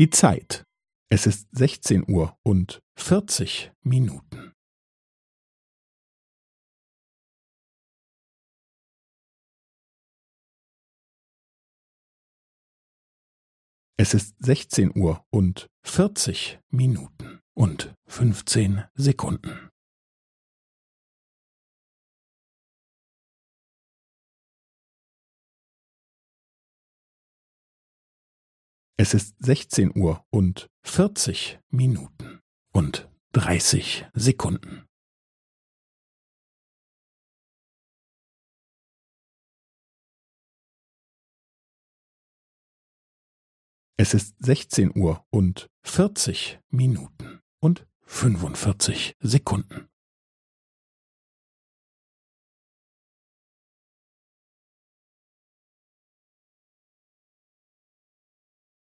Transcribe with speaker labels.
Speaker 1: Die Zeit. Es ist sechzehn Uhr und vierzig Minuten. Es ist sechzehn Uhr und vierzig Minuten und fünfzehn Sekunden. Es ist sechzehn Uhr und vierzig Minuten und dreißig Sekunden. Es ist sechzehn Uhr und vierzig Minuten und fünfundvierzig Sekunden.